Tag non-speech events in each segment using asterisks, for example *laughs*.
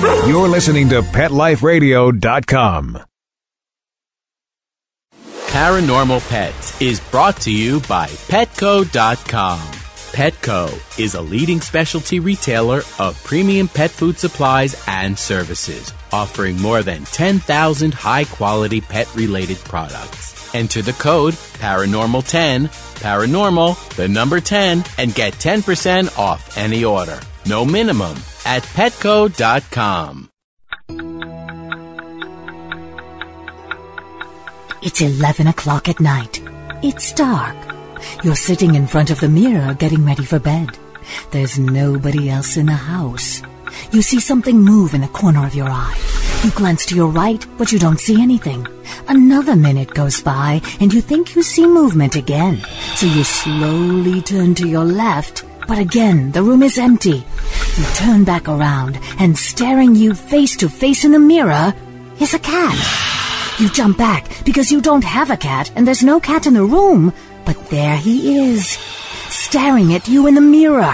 You're listening to PetLifeRadio.com. Paranormal Pets is brought to you by Petco.com. Petco is a leading specialty retailer of premium pet food supplies and services, offering more than 10,000 high quality pet related products. Enter the code Paranormal10, Paranormal, the number 10, and get 10% off any order. No minimum at Petco.com. It's 11 o'clock at night. It's dark. You're sitting in front of the mirror getting ready for bed. There's nobody else in the house. You see something move in the corner of your eye. You glance to your right, but you don't see anything. Another minute goes by, and you think you see movement again. So you slowly turn to your left, but again, the room is empty. You turn back around, and staring you face to face in the mirror is a cat. You jump back because you don't have a cat and there's no cat in the room, but there he is, staring at you in the mirror.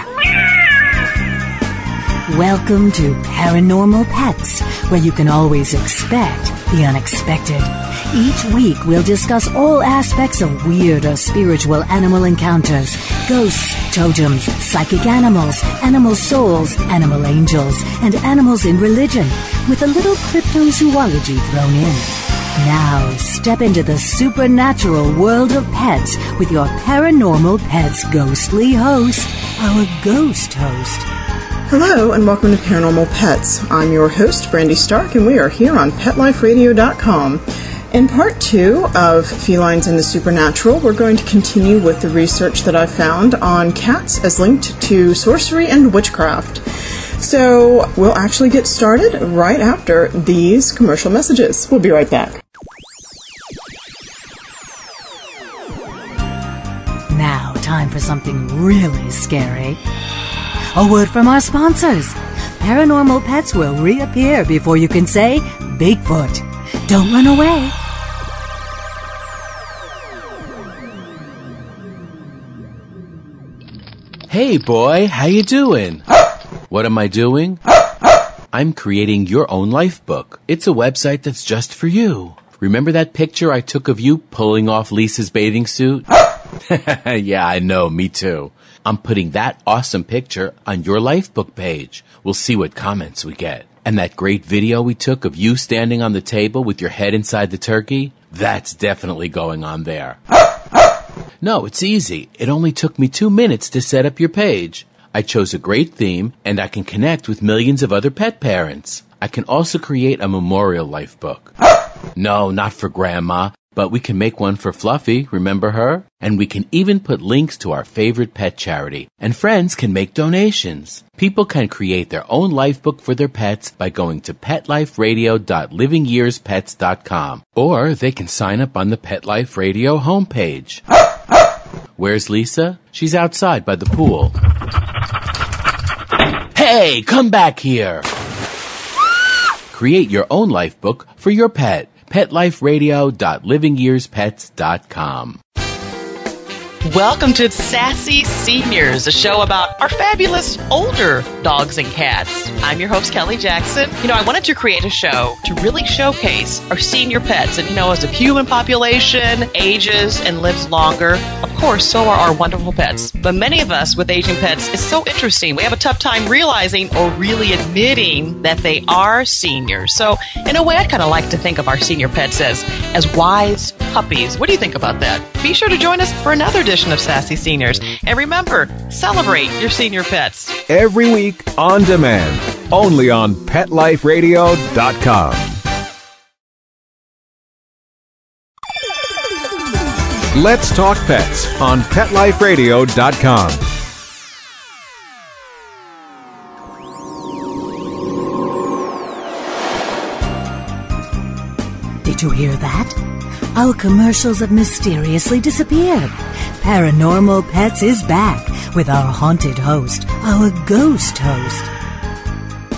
Welcome to Paranormal Pets, where you can always expect the unexpected. Each week we'll discuss all aspects of weird or spiritual animal encounters, ghosts, totems, psychic animals, animal souls, animal angels, and animals in religion, with a little cryptozoology thrown in. Now, step into the supernatural world of pets with your paranormal pets ghostly host, our ghost host. Hello and welcome to Paranormal Pets. I'm your host, Brandy Stark, and we are here on PetLifeRadio.com. In part two of Felines and the Supernatural, we're going to continue with the research that I found on cats as linked to sorcery and witchcraft. So we'll actually get started right after these commercial messages. We'll be right back. Now, time for something really scary. A word from our sponsors. Paranormal pets will reappear before you can say Bigfoot. Don't run away. Hey boy, how you doing? What am I doing? I'm creating your own life book. It's a website that's just for you. Remember that picture I took of you pulling off Lisa's bathing suit? *laughs* yeah, I know, me too. I'm putting that awesome picture on your life book page. We'll see what comments we get. And that great video we took of you standing on the table with your head inside the turkey? That's definitely going on there. No, it's easy. It only took me two minutes to set up your page. I chose a great theme and I can connect with millions of other pet parents. I can also create a memorial life book. No, not for grandma, but we can make one for Fluffy, remember her? And we can even put links to our favorite pet charity. And friends can make donations. People can create their own life book for their pets by going to petliferadio.livingyearspets.com. Or they can sign up on the Pet Life Radio homepage. Where's Lisa? She's outside by the pool. Hey, come back here! Create your own life book for your pet. PetLifeRadio.livingyearspets.com. Welcome to Sassy Seniors, a show about our fabulous older dogs and cats. I'm your host, Kelly Jackson. You know, I wanted to create a show to really showcase our senior pets. And, you know, as the human population ages and lives longer, of course, so are our wonderful pets. But many of us with aging pets, it's so interesting. We have a tough time realizing or really admitting that they are seniors. So, in a way, I kind of like to think of our senior pets as, as wise puppies. What do you think about that? Be sure to join us for another edition of Sassy Seniors. And remember, celebrate your senior pets. Every week on demand, only on PetLifeRadio.com. Let's talk pets on PetLifeRadio.com. Did you hear that? Our commercials have mysteriously disappeared. Paranormal Pets is back with our haunted host, our ghost host.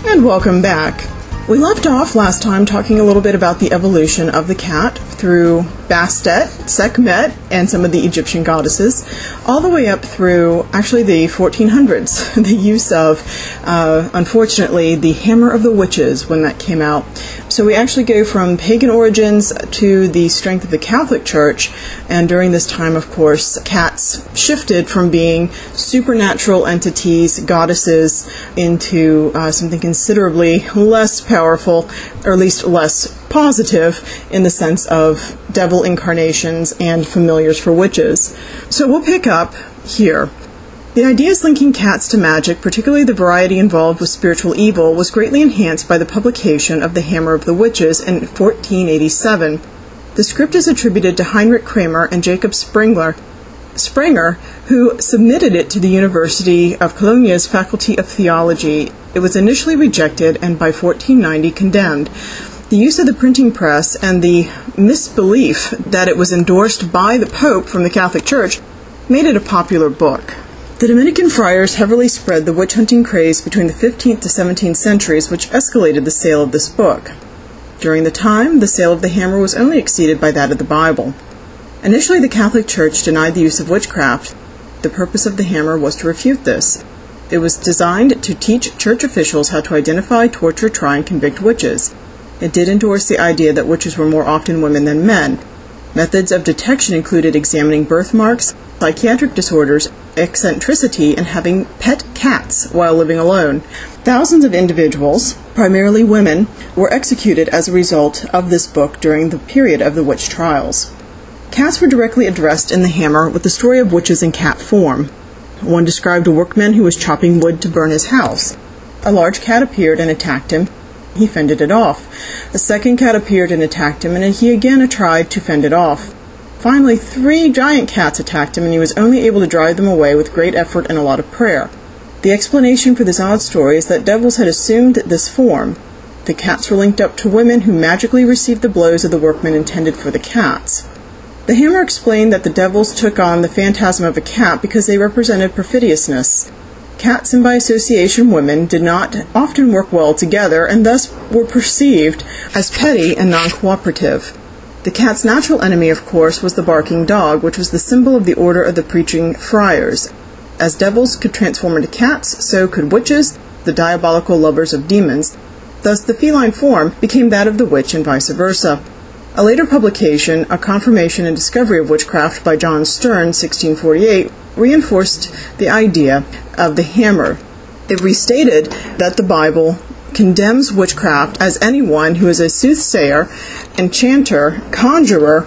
And welcome back. We left off last time talking a little bit about the evolution of the cat through Bastet, Sekhmet, and some of the Egyptian goddesses, all the way up through actually the 1400s. *laughs* the use of, uh, unfortunately, the Hammer of the Witches when that came out. So we actually go from pagan origins to the strength of the Catholic Church, and during this time, of course, cats shifted from being supernatural entities, goddesses, into uh, something considerably less powerful, or at least less positive in the sense of devil incarnations and familiars for witches. So we'll pick up here. The ideas linking cats to magic, particularly the variety involved with spiritual evil, was greatly enhanced by the publication of The Hammer of the Witches in 1487. The script is attributed to Heinrich Kramer and Jacob Springler, Sprenger, who submitted it to the University of Cologne's Faculty of Theology. It was initially rejected and by 1490 condemned. The use of the printing press and the misbelief that it was endorsed by the Pope from the Catholic Church made it a popular book. The Dominican friars heavily spread the witch hunting craze between the 15th to 17th centuries, which escalated the sale of this book. During the time, the sale of the hammer was only exceeded by that of the Bible. Initially, the Catholic Church denied the use of witchcraft. The purpose of the hammer was to refute this. It was designed to teach church officials how to identify, torture, try, and convict witches. It did endorse the idea that witches were more often women than men. Methods of detection included examining birthmarks, psychiatric disorders, eccentricity, and having pet cats while living alone. Thousands of individuals, primarily women, were executed as a result of this book during the period of the witch trials. Cats were directly addressed in The Hammer with the story of witches in cat form. One described a workman who was chopping wood to burn his house. A large cat appeared and attacked him, he fended it off. A second cat appeared and attacked him, and he again tried to fend it off. Finally, three giant cats attacked him, and he was only able to drive them away with great effort and a lot of prayer. The explanation for this odd story is that devils had assumed this form. The cats were linked up to women who magically received the blows of the workmen intended for the cats. The hammer explained that the devils took on the phantasm of a cat because they represented perfidiousness. Cats and by association women did not often work well together and thus were perceived as petty and non cooperative. The cat's natural enemy, of course, was the barking dog, which was the symbol of the order of the preaching friars. As devils could transform into cats, so could witches, the diabolical lovers of demons. Thus, the feline form became that of the witch and vice versa. A later publication, A Confirmation and Discovery of Witchcraft by John Stearne, 1648, reinforced the idea of the hammer. It restated that the Bible condemns witchcraft as anyone who is a soothsayer, enchanter, conjurer,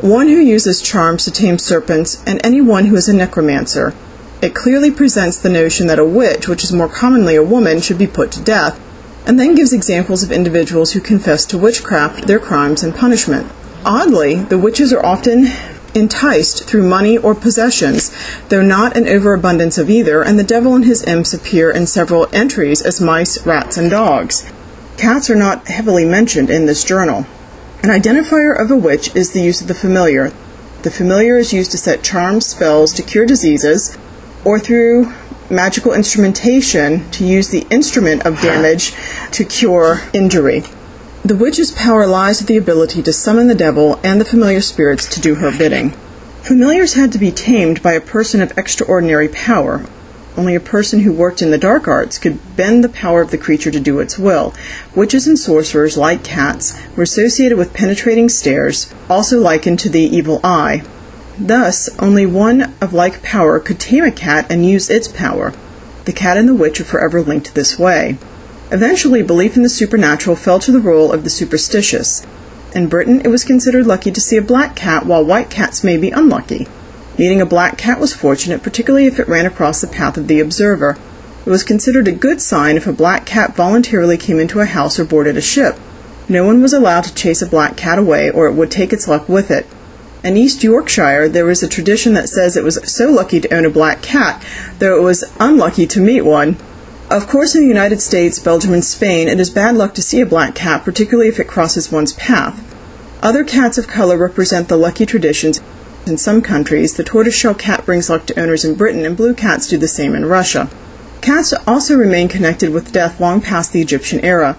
one who uses charms to tame serpents, and anyone who is a necromancer. It clearly presents the notion that a witch, which is more commonly a woman, should be put to death, and then gives examples of individuals who confess to witchcraft, their crimes, and punishment. Oddly, the witches are often enticed through money or possessions, though not an overabundance of either, and the devil and his imps appear in several entries as mice, rats, and dogs. Cats are not heavily mentioned in this journal. An identifier of a witch is the use of the familiar. The familiar is used to set charms, spells to cure diseases, or through magical instrumentation to use the instrument of damage to cure injury. The witch's power lies with the ability to summon the devil and the familiar spirits to do her bidding. Familiars had to be tamed by a person of extraordinary power. Only a person who worked in the dark arts could bend the power of the creature to do its will. Witches and sorcerers, like cats, were associated with penetrating stares, also likened to the evil eye. Thus, only one of like power could tame a cat and use its power. The cat and the witch are forever linked this way. Eventually, belief in the supernatural fell to the role of the superstitious. In Britain, it was considered lucky to see a black cat, while white cats may be unlucky. Meeting a black cat was fortunate, particularly if it ran across the path of the observer. It was considered a good sign if a black cat voluntarily came into a house or boarded a ship. No one was allowed to chase a black cat away, or it would take its luck with it. In East Yorkshire, there is a tradition that says it was so lucky to own a black cat, though it was unlucky to meet one. Of course, in the United States, Belgium, and Spain, it is bad luck to see a black cat, particularly if it crosses one's path. Other cats of color represent the lucky traditions. In some countries, the tortoiseshell cat brings luck to owners in Britain, and blue cats do the same in Russia. Cats also remain connected with death long past the Egyptian era.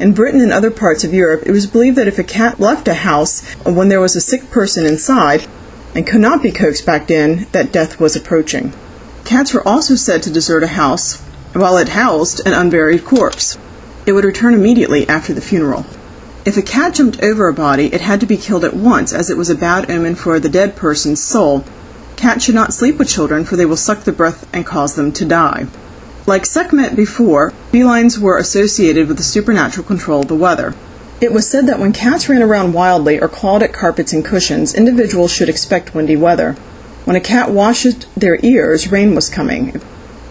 In Britain and other parts of Europe, it was believed that if a cat left a house when there was a sick person inside and could not be coaxed back in, that death was approaching. Cats were also said to desert a house while it housed an unburied corpse. It would return immediately after the funeral. If a cat jumped over a body, it had to be killed at once, as it was a bad omen for the dead person's soul. Cats should not sleep with children, for they will suck the breath and cause them to die. Like Sekhmet before, felines were associated with the supernatural control of the weather. It was said that when cats ran around wildly or clawed at carpets and cushions, individuals should expect windy weather. When a cat washed their ears, rain was coming.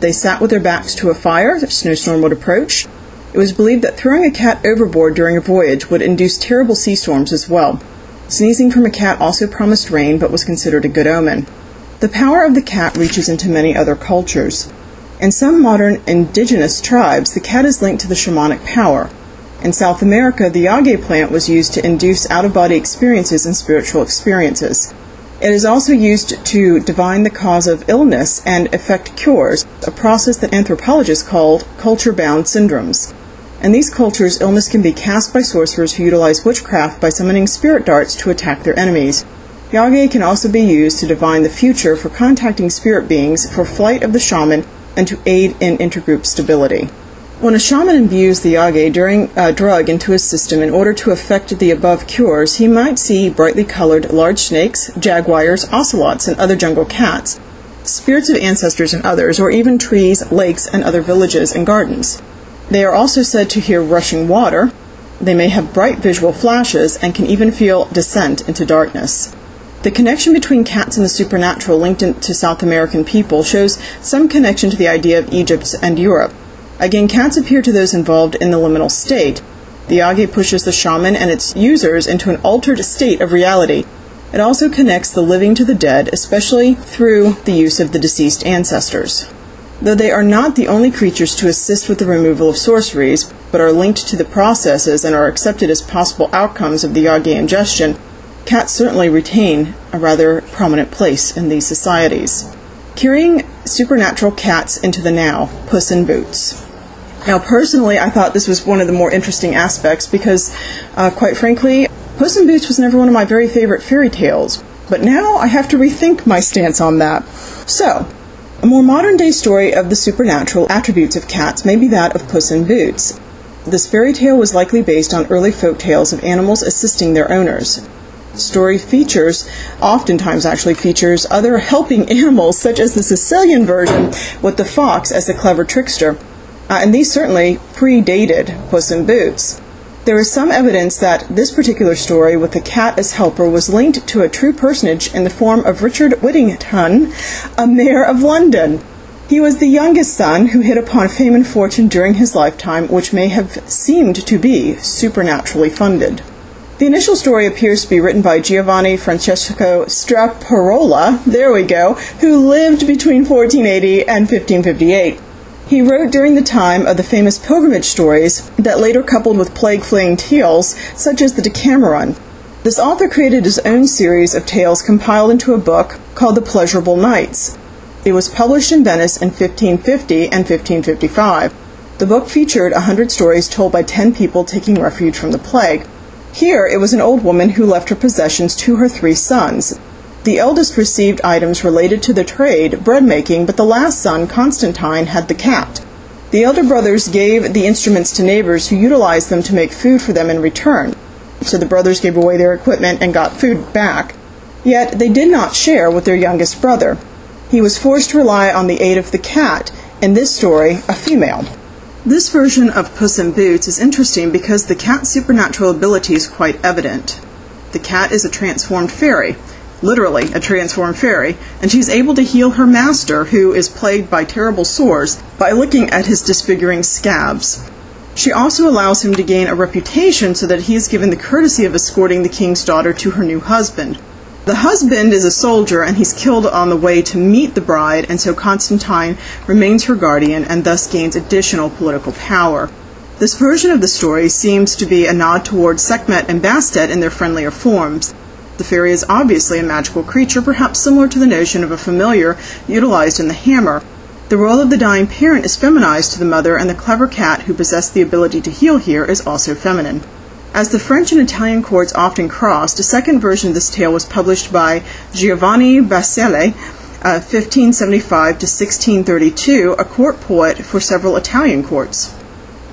If they sat with their backs to a fire, a snowstorm would approach. It was believed that throwing a cat overboard during a voyage would induce terrible sea storms as well. Sneezing from a cat also promised rain, but was considered a good omen. The power of the cat reaches into many other cultures. In some modern indigenous tribes, the cat is linked to the shamanic power. In South America, the yagé plant was used to induce out of body experiences and spiritual experiences. It is also used to divine the cause of illness and effect cures, a process that anthropologists call culture bound syndromes. In these cultures, illness can be cast by sorcerers who utilize witchcraft by summoning spirit darts to attack their enemies. Yage can also be used to divine the future for contacting spirit beings, for flight of the shaman, and to aid in intergroup stability. When a shaman imbues the yage during a drug into his system in order to effect the above cures, he might see brightly colored large snakes, jaguars, ocelots, and other jungle cats, spirits of ancestors and others, or even trees, lakes, and other villages and gardens. They are also said to hear rushing water. They may have bright visual flashes and can even feel descent into darkness. The connection between cats and the supernatural linked to South American people shows some connection to the idea of Egypt and Europe. Again, cats appear to those involved in the liminal state. The Yage pushes the shaman and its users into an altered state of reality. It also connects the living to the dead, especially through the use of the deceased ancestors. Though they are not the only creatures to assist with the removal of sorceries, but are linked to the processes and are accepted as possible outcomes of the Yage ingestion, cats certainly retain a rather prominent place in these societies. Carrying supernatural cats into the now, Puss in Boots. Now, personally, I thought this was one of the more interesting aspects because, uh, quite frankly, Puss in Boots was never one of my very favorite fairy tales. But now I have to rethink my stance on that. So, a more modern day story of the supernatural attributes of cats may be that of Puss in Boots. This fairy tale was likely based on early folk tales of animals assisting their owners. Story features, oftentimes actually features, other helping *laughs* animals, such as the Sicilian version with the fox as the clever trickster. Uh, and these certainly predated Puss in Boots. There is some evidence that this particular story with the cat as helper was linked to a true personage in the form of Richard Whittington, a mayor of London. He was the youngest son who hit upon fame and fortune during his lifetime, which may have seemed to be supernaturally funded. The initial story appears to be written by Giovanni Francesco Straparola, there we go, who lived between 1480 and 1558. He wrote during the time of the famous pilgrimage stories that later coupled with plague fleeing tales such as the Decameron. This author created his own series of tales compiled into a book called The Pleasurable Nights. It was published in Venice in 1550 and 1555. The book featured a hundred stories told by ten people taking refuge from the plague. Here, it was an old woman who left her possessions to her three sons. The eldest received items related to the trade, bread making, but the last son, Constantine, had the cat. The elder brothers gave the instruments to neighbors who utilized them to make food for them in return. So the brothers gave away their equipment and got food back. Yet they did not share with their youngest brother. He was forced to rely on the aid of the cat, in this story, a female. This version of Puss in Boots is interesting because the cat's supernatural ability is quite evident. The cat is a transformed fairy, literally a transformed fairy, and she's able to heal her master, who is plagued by terrible sores, by looking at his disfiguring scabs. She also allows him to gain a reputation so that he is given the courtesy of escorting the king's daughter to her new husband. The husband is a soldier and he's killed on the way to meet the bride, and so Constantine remains her guardian and thus gains additional political power. This version of the story seems to be a nod towards Sekhmet and Bastet in their friendlier forms. The fairy is obviously a magical creature, perhaps similar to the notion of a familiar utilized in the hammer. The role of the dying parent is feminized to the mother, and the clever cat who possessed the ability to heal here is also feminine. As the French and Italian courts often crossed, a second version of this tale was published by Giovanni Baselli, uh, 1575 to 1632, a court poet for several Italian courts.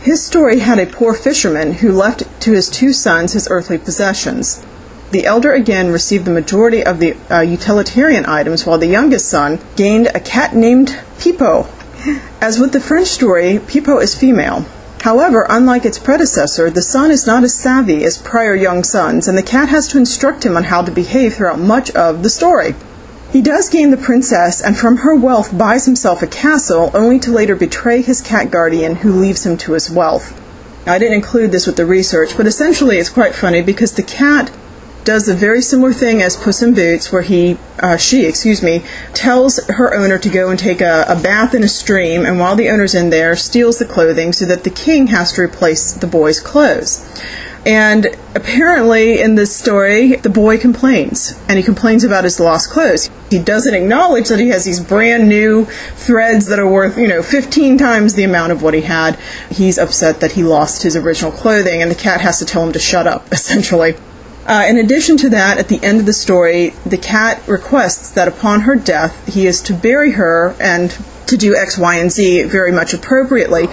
His story had a poor fisherman who left to his two sons his earthly possessions. The elder again received the majority of the uh, utilitarian items, while the youngest son gained a cat named Pipo. As with the French story, Pipo is female. However, unlike its predecessor, the son is not as savvy as prior young sons, and the cat has to instruct him on how to behave throughout much of the story. He does gain the princess, and from her wealth buys himself a castle, only to later betray his cat guardian, who leaves him to his wealth. I didn't include this with the research, but essentially it's quite funny because the cat does a very similar thing as Puss in Boots, where he, uh, she, excuse me, tells her owner to go and take a, a bath in a stream, and while the owner's in there, steals the clothing so that the king has to replace the boy's clothes. And apparently, in this story, the boy complains, and he complains about his lost clothes. He doesn't acknowledge that he has these brand new threads that are worth, you know, 15 times the amount of what he had. He's upset that he lost his original clothing, and the cat has to tell him to shut up, *laughs* essentially. Uh, in addition to that, at the end of the story, the cat requests that upon her death, he is to bury her and to do X, Y, and Z very much appropriately,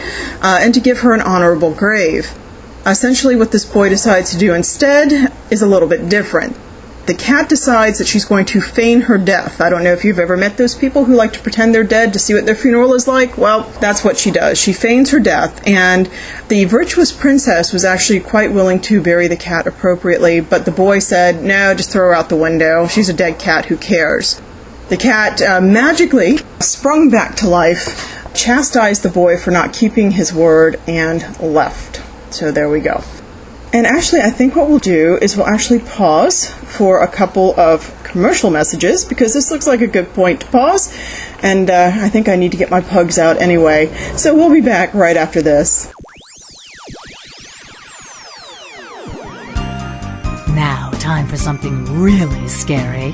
uh, and to give her an honorable grave. Essentially, what this boy decides to do instead is a little bit different the cat decides that she's going to feign her death. I don't know if you've ever met those people who like to pretend they're dead to see what their funeral is like. Well, that's what she does. She feigns her death, and the virtuous princess was actually quite willing to bury the cat appropriately, but the boy said, no, just throw her out the window. She's a dead cat, who cares? The cat uh, magically sprung back to life, chastised the boy for not keeping his word, and left. So there we go. And actually, I think what we'll do is we'll actually pause for a couple of commercial messages because this looks like a good point to pause. And uh, I think I need to get my pugs out anyway. So we'll be back right after this. Now, time for something really scary.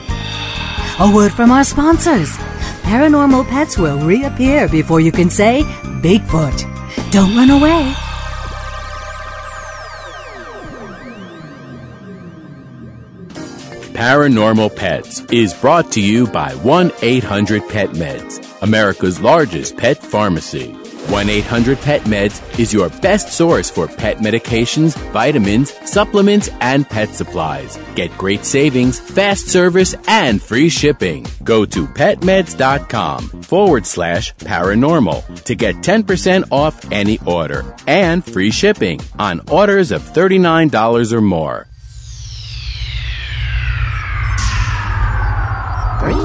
A word from our sponsors. Paranormal pets will reappear before you can say Bigfoot. Don't run away. Paranormal Pets is brought to you by 1 800 Pet Meds, America's largest pet pharmacy. 1 800 Pet Meds is your best source for pet medications, vitamins, supplements, and pet supplies. Get great savings, fast service, and free shipping. Go to petmeds.com forward slash paranormal to get 10% off any order and free shipping on orders of $39 or more.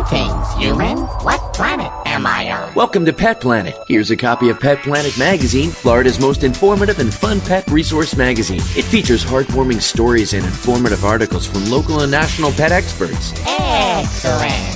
Greetings, human. What planet am I on? Welcome to Pet Planet. Here's a copy of Pet Planet Magazine, Florida's most informative and fun pet resource magazine. It features heartwarming stories and informative articles from local and national pet experts. Excellent.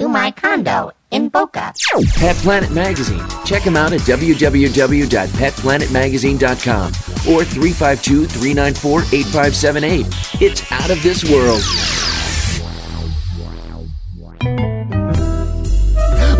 to my condo in Boca. Pet Planet Magazine. Check them out at www.petplanetmagazine.com or 352 394 8578. It's out of this world.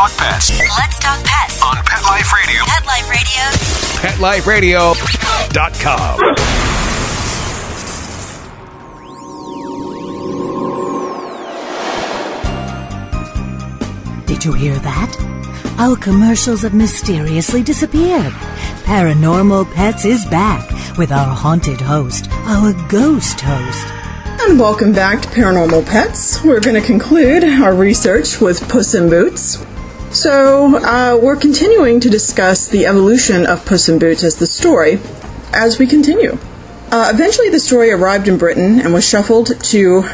Talk Pets. Let's Talk Pets. On Pet Life Radio. Pet Life Radio. PetLifeRadio.com. Did you hear that? Our commercials have mysteriously disappeared. Paranormal Pets is back with our haunted host, our ghost host. And welcome back to Paranormal Pets. We're going to conclude our research with Puss in Boots. So, uh, we're continuing to discuss the evolution of Puss in Boots as the story as we continue. Uh, eventually, the story arrived in Britain and was shuffled to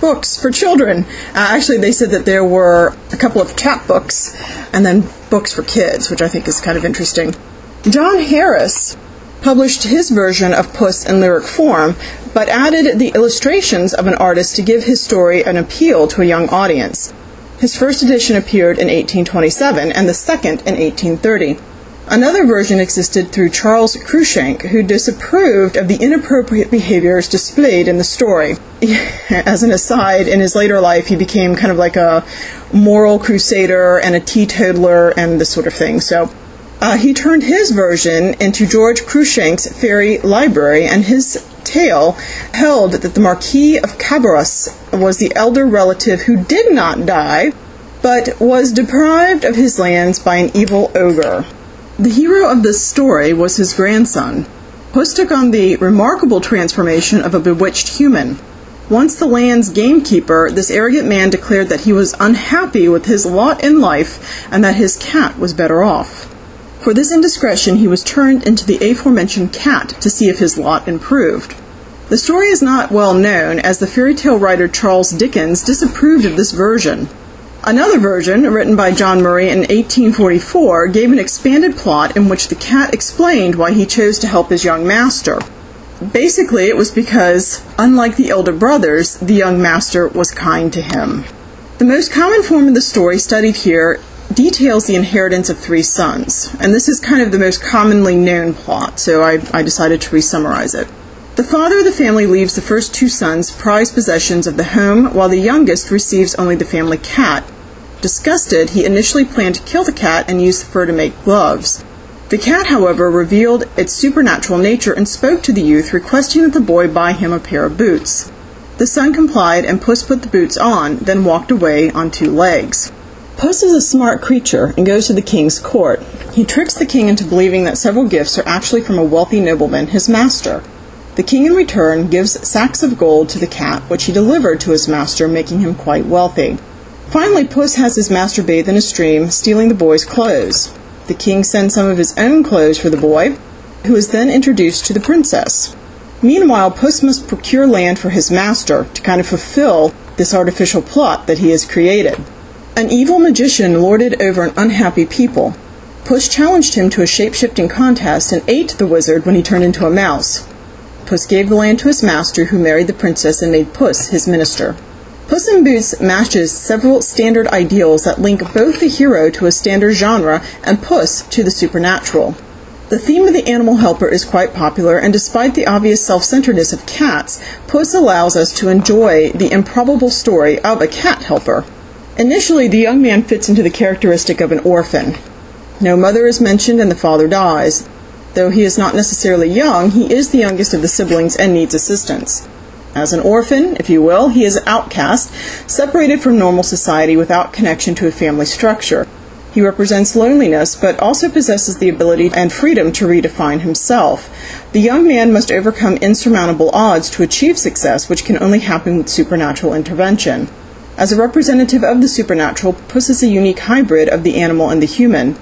books for children. Uh, actually, they said that there were a couple of chapbooks and then books for kids, which I think is kind of interesting. John Harris published his version of Puss in lyric form, but added the illustrations of an artist to give his story an appeal to a young audience. His first edition appeared in 1827 and the second in 1830. Another version existed through Charles Cruikshank, who disapproved of the inappropriate behaviors displayed in the story. *laughs* As an aside, in his later life, he became kind of like a moral crusader and a teetotaler and this sort of thing. So uh, he turned his version into George Cruikshank's fairy library, and his tale held that the Marquis of Carabas was the elder relative who did not die, but was deprived of his lands by an evil ogre. The hero of this story was his grandson. Puss took on the remarkable transformation of a bewitched human. Once the land's gamekeeper, this arrogant man declared that he was unhappy with his lot in life and that his cat was better off. For this indiscretion, he was turned into the aforementioned cat to see if his lot improved. The story is not well known, as the fairy tale writer Charles Dickens disapproved of this version. Another version, written by John Murray in 1844, gave an expanded plot in which the cat explained why he chose to help his young master. Basically, it was because, unlike the elder brothers, the young master was kind to him. The most common form of the story studied here details the inheritance of three sons, and this is kind of the most commonly known plot, so I, I decided to re-summarize it. The father of the family leaves the first two sons prized possessions of the home, while the youngest receives only the family cat. Disgusted, he initially planned to kill the cat and use the fur to make gloves. The cat, however, revealed its supernatural nature and spoke to the youth, requesting that the boy buy him a pair of boots. The son complied, and Puss put the boots on, then walked away on two legs. Puss is a smart creature and goes to the king's court. He tricks the king into believing that several gifts are actually from a wealthy nobleman, his master. The king, in return, gives sacks of gold to the cat, which he delivered to his master, making him quite wealthy. Finally, Puss has his master bathe in a stream, stealing the boy's clothes. The king sends some of his own clothes for the boy, who is then introduced to the princess. Meanwhile, Puss must procure land for his master to kind of fulfill this artificial plot that he has created. An evil magician lorded over an unhappy people. Puss challenged him to a shape-shifting contest and ate the wizard when he turned into a mouse. Puss gave the land to his master, who married the princess and made Puss his minister. Puss in Boots matches several standard ideals that link both the hero to a standard genre and Puss to the supernatural. The theme of the animal helper is quite popular, and despite the obvious self centeredness of cats, Puss allows us to enjoy the improbable story of a cat helper. Initially, the young man fits into the characteristic of an orphan. No mother is mentioned and the father dies. Though he is not necessarily young, he is the youngest of the siblings and needs assistance. As an orphan, if you will, he is outcast, separated from normal society without connection to a family structure. He represents loneliness, but also possesses the ability and freedom to redefine himself. The young man must overcome insurmountable odds to achieve success, which can only happen with supernatural intervention. As a representative of the supernatural, Puss is a unique hybrid of the animal and the human.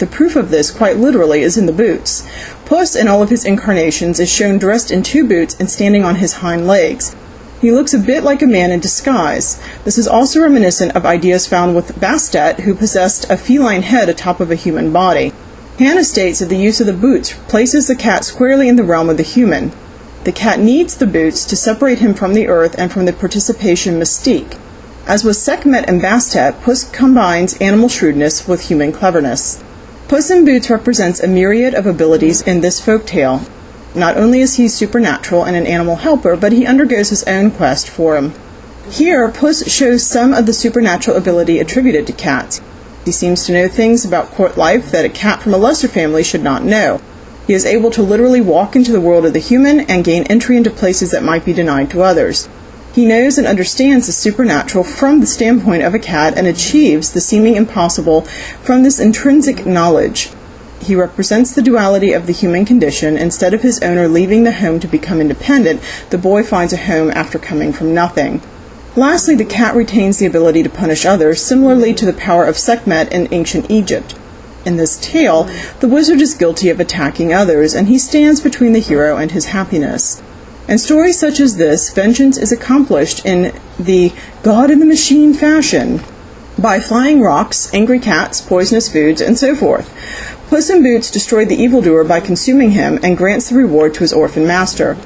The proof of this, quite literally, is in the boots. Puss, in all of his incarnations, is shown dressed in two boots and standing on his hind legs. He looks a bit like a man in disguise. This is also reminiscent of ideas found with Bastet, who possessed a feline head atop of a human body. Hannah states that the use of the boots places the cat squarely in the realm of the human. The cat needs the boots to separate him from the earth and from the participation mystique. As with Sekhmet and Bastet, Puss combines animal shrewdness with human cleverness. Puss in Boots represents a myriad of abilities in this folk tale. Not only is he supernatural and an animal helper, but he undergoes his own quest for him. Here, Puss shows some of the supernatural ability attributed to cats. He seems to know things about court life that a cat from a lesser family should not know. He is able to literally walk into the world of the human and gain entry into places that might be denied to others. He knows and understands the supernatural from the standpoint of a cat and achieves the seeming impossible from this intrinsic knowledge. He represents the duality of the human condition. Instead of his owner leaving the home to become independent, the boy finds a home after coming from nothing. Lastly, the cat retains the ability to punish others, similarly to the power of Sekhmet in ancient Egypt. In this tale, the wizard is guilty of attacking others, and he stands between the hero and his happiness. In stories such as this, vengeance is accomplished in the God in the machine fashion by flying rocks, angry cats, poisonous foods, and so forth. Puss in Boots destroyed the evildoer by consuming him and grants the reward to his orphan master.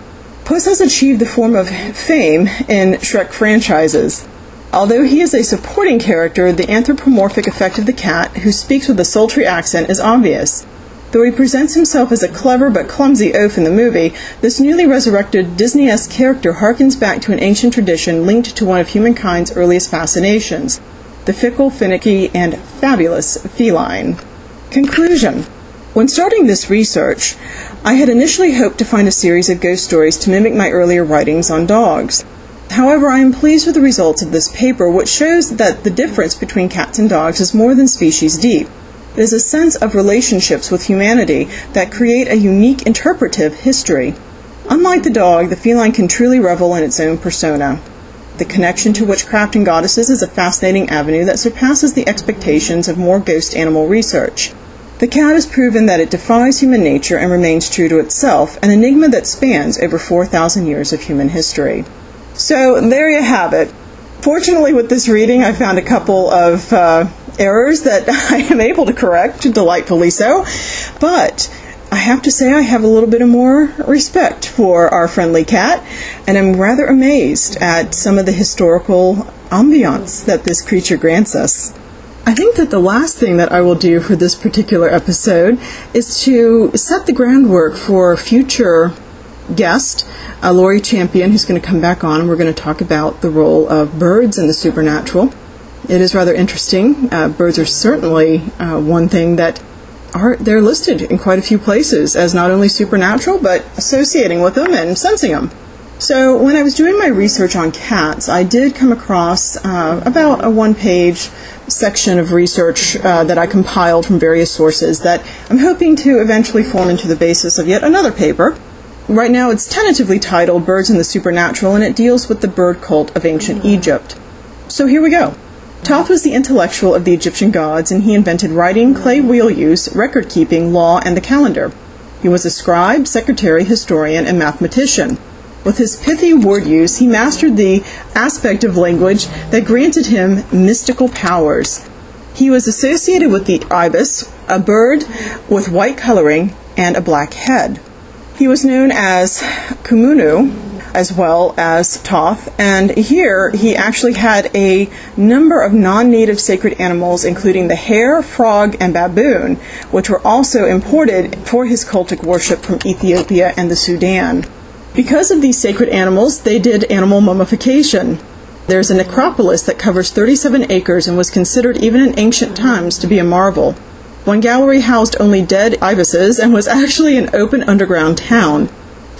Puss has achieved the form of fame in Shrek franchises. Although he is a supporting character, the anthropomorphic effect of the cat, who speaks with a sultry accent, is obvious. Though he presents himself as a clever but clumsy oaf in the movie, this newly resurrected Disney-esque character harkens back to an ancient tradition linked to one of humankind's earliest fascinations, the fickle, finicky, and fabulous feline. Conclusion. When starting this research, I had initially hoped to find a series of ghost stories to mimic my earlier writings on dogs. However, I am pleased with the results of this paper, which shows that the difference between cats and dogs is more than species deep. It is a sense of relationships with humanity that create a unique interpretive history. Unlike the dog, the feline can truly revel in its own persona. The connection to witchcraft and goddesses is a fascinating avenue that surpasses the expectations of more ghost animal research. The cat has proven that it defies human nature and remains true to itself, an enigma that spans over 4,000 years of human history. So there you have it. Fortunately, with this reading, I found a couple of uh, errors that *laughs* I am able to correct, delightfully so. But I have to say, I have a little bit of more respect for our friendly cat, and I'm rather amazed at some of the historical ambiance that this creature grants us. I think that the last thing that I will do for this particular episode is to set the groundwork for future guest, uh, Lori Champion, who's going to come back on, and we're going to talk about the role of birds in the supernatural. It is rather interesting. Uh, birds are certainly uh, one thing that are they're listed in quite a few places as not only supernatural but associating with them and sensing them. So when I was doing my research on cats, I did come across uh, about a one-page section of research uh, that I compiled from various sources that I'm hoping to eventually form into the basis of yet another paper. Right now, it's tentatively titled Birds in the Supernatural, and it deals with the bird cult of ancient Egypt. So here we go. Thoth was the intellectual of the Egyptian gods, and he invented writing, clay wheel use, record keeping, law, and the calendar. He was a scribe, secretary, historian, and mathematician. With his pithy word use, he mastered the aspect of language that granted him mystical powers. He was associated with the ibis, a bird with white coloring and a black head. He was known as Khumunu as well as Toth. and here he actually had a number of non native sacred animals, including the hare, frog, and baboon, which were also imported for his cultic worship from Ethiopia and the Sudan. Because of these sacred animals, they did animal mummification. There's a necropolis that covers 37 acres and was considered even in ancient times to be a marvel. One gallery housed only dead ibises and was actually an open underground town.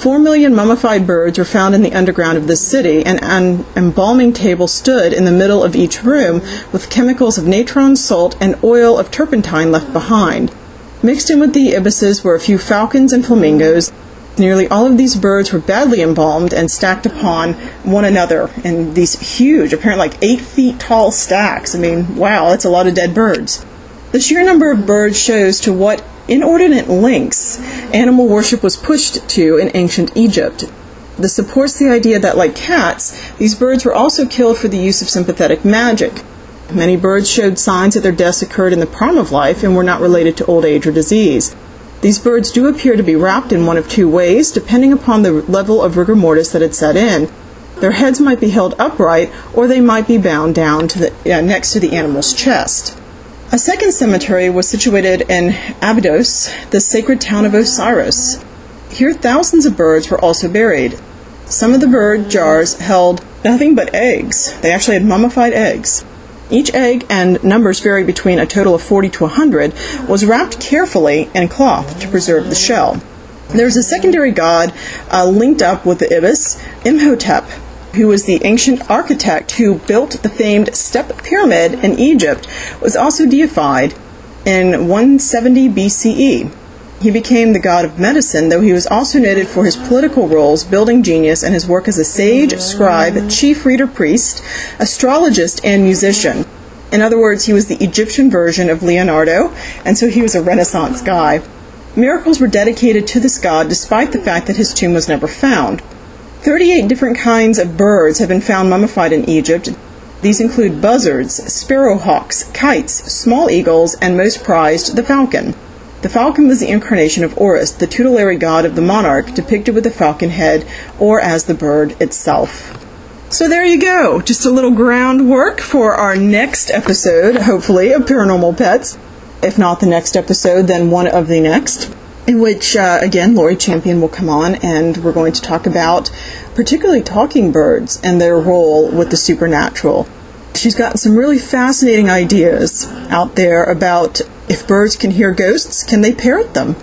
Four million mummified birds were found in the underground of this city, and an embalming table stood in the middle of each room with chemicals of natron, salt, and oil of turpentine left behind. Mixed in with the ibises were a few falcons and flamingos. Nearly all of these birds were badly embalmed and stacked upon one another in these huge, apparently like eight feet tall stacks. I mean, wow, that's a lot of dead birds. The sheer number of birds shows to what inordinate lengths animal worship was pushed to in ancient Egypt. This supports the idea that, like cats, these birds were also killed for the use of sympathetic magic. Many birds showed signs that their deaths occurred in the prime of life and were not related to old age or disease. These birds do appear to be wrapped in one of two ways, depending upon the level of rigor mortis that had set in. Their heads might be held upright, or they might be bound down to the, uh, next to the animal's chest. A second cemetery was situated in Abydos, the sacred town of Osiris. Here, thousands of birds were also buried. Some of the bird jars held nothing but eggs. They actually had mummified eggs. Each egg, and numbers vary between a total of 40 to 100, was wrapped carefully in cloth to preserve the shell. There is a secondary god uh, linked up with the ibis, Imhotep, who was the ancient architect who built the famed Step Pyramid in Egypt, was also deified in 170 BCE. He became the god of medicine, though he was also noted for his political roles, building genius, and his work as a sage, scribe, chief reader priest, astrologist, and musician. In other words, he was the Egyptian version of Leonardo, and so he was a Renaissance guy. Miracles were dedicated to this god despite the fact that his tomb was never found. 38 different kinds of birds have been found mummified in Egypt. These include buzzards, sparrowhawks, kites, small eagles, and most prized, the falcon. The falcon was the incarnation of Horus, the tutelary god of the monarch, depicted with a falcon head or as the bird itself. So there you go, just a little groundwork for our next episode, hopefully, of Paranormal Pets. If not the next episode, then one of the next, in which, uh, again, Lori Champion will come on and we're going to talk about particularly talking birds and their role with the supernatural. She's gotten some really fascinating ideas out there about if birds can hear ghosts, can they parrot them?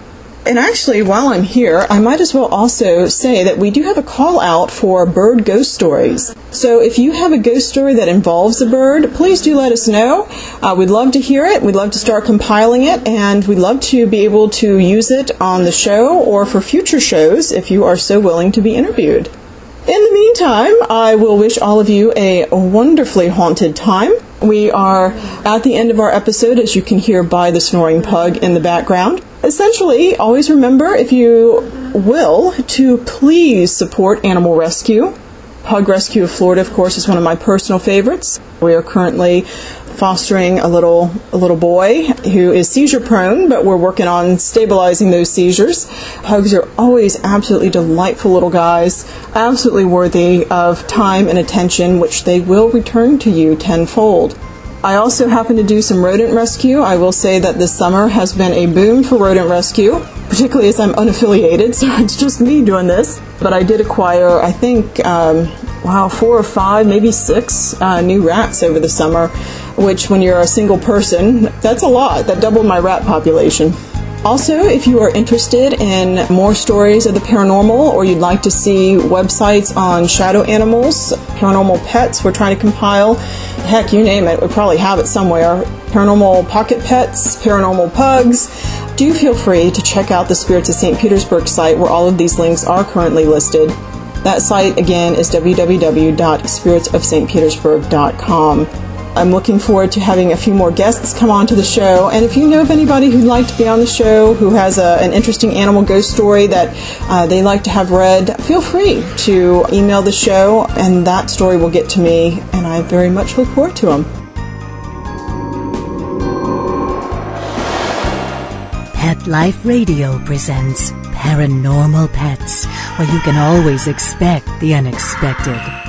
And actually, while I'm here, I might as well also say that we do have a call out for bird ghost stories. So if you have a ghost story that involves a bird, please do let us know. Uh, we'd love to hear it. We'd love to start compiling it, and we'd love to be able to use it on the show or for future shows if you are so willing to be interviewed. In the meantime, I will wish all of you a wonderfully haunted time. We are at the end of our episode, as you can hear by the snoring pug in the background. Essentially, always remember, if you will, to please support animal rescue. Pug Rescue of Florida, of course, is one of my personal favorites. We are currently fostering a little a little boy who is seizure prone, but we're working on stabilizing those seizures. Pugs are always absolutely delightful little guys, absolutely worthy of time and attention, which they will return to you tenfold. I also happen to do some rodent rescue. I will say that this summer has been a boom for rodent rescue, particularly as I'm unaffiliated, *laughs* so it's just me doing this. But I did acquire, I think, um, wow, four or five, maybe six uh, new rats over the summer, which when you're a single person, that's a lot. That doubled my rat population. Also, if you are interested in more stories of the paranormal or you'd like to see websites on shadow animals, paranormal pets, we're trying to compile, heck, you name it, we probably have it somewhere. Paranormal pocket pets, paranormal pugs. Do feel free to check out the Spirits of St. Petersburg site where all of these links are currently listed. That site again is www.spiritsofstpetersburg.com. I'm looking forward to having a few more guests come on to the show. And if you know of anybody who'd like to be on the show who has a, an interesting animal ghost story that uh, they like to have read, feel free to email the show, and that story will get to me. And I very much look forward to them. Pet Life Radio presents Paranormal Pets, where you can always expect the unexpected.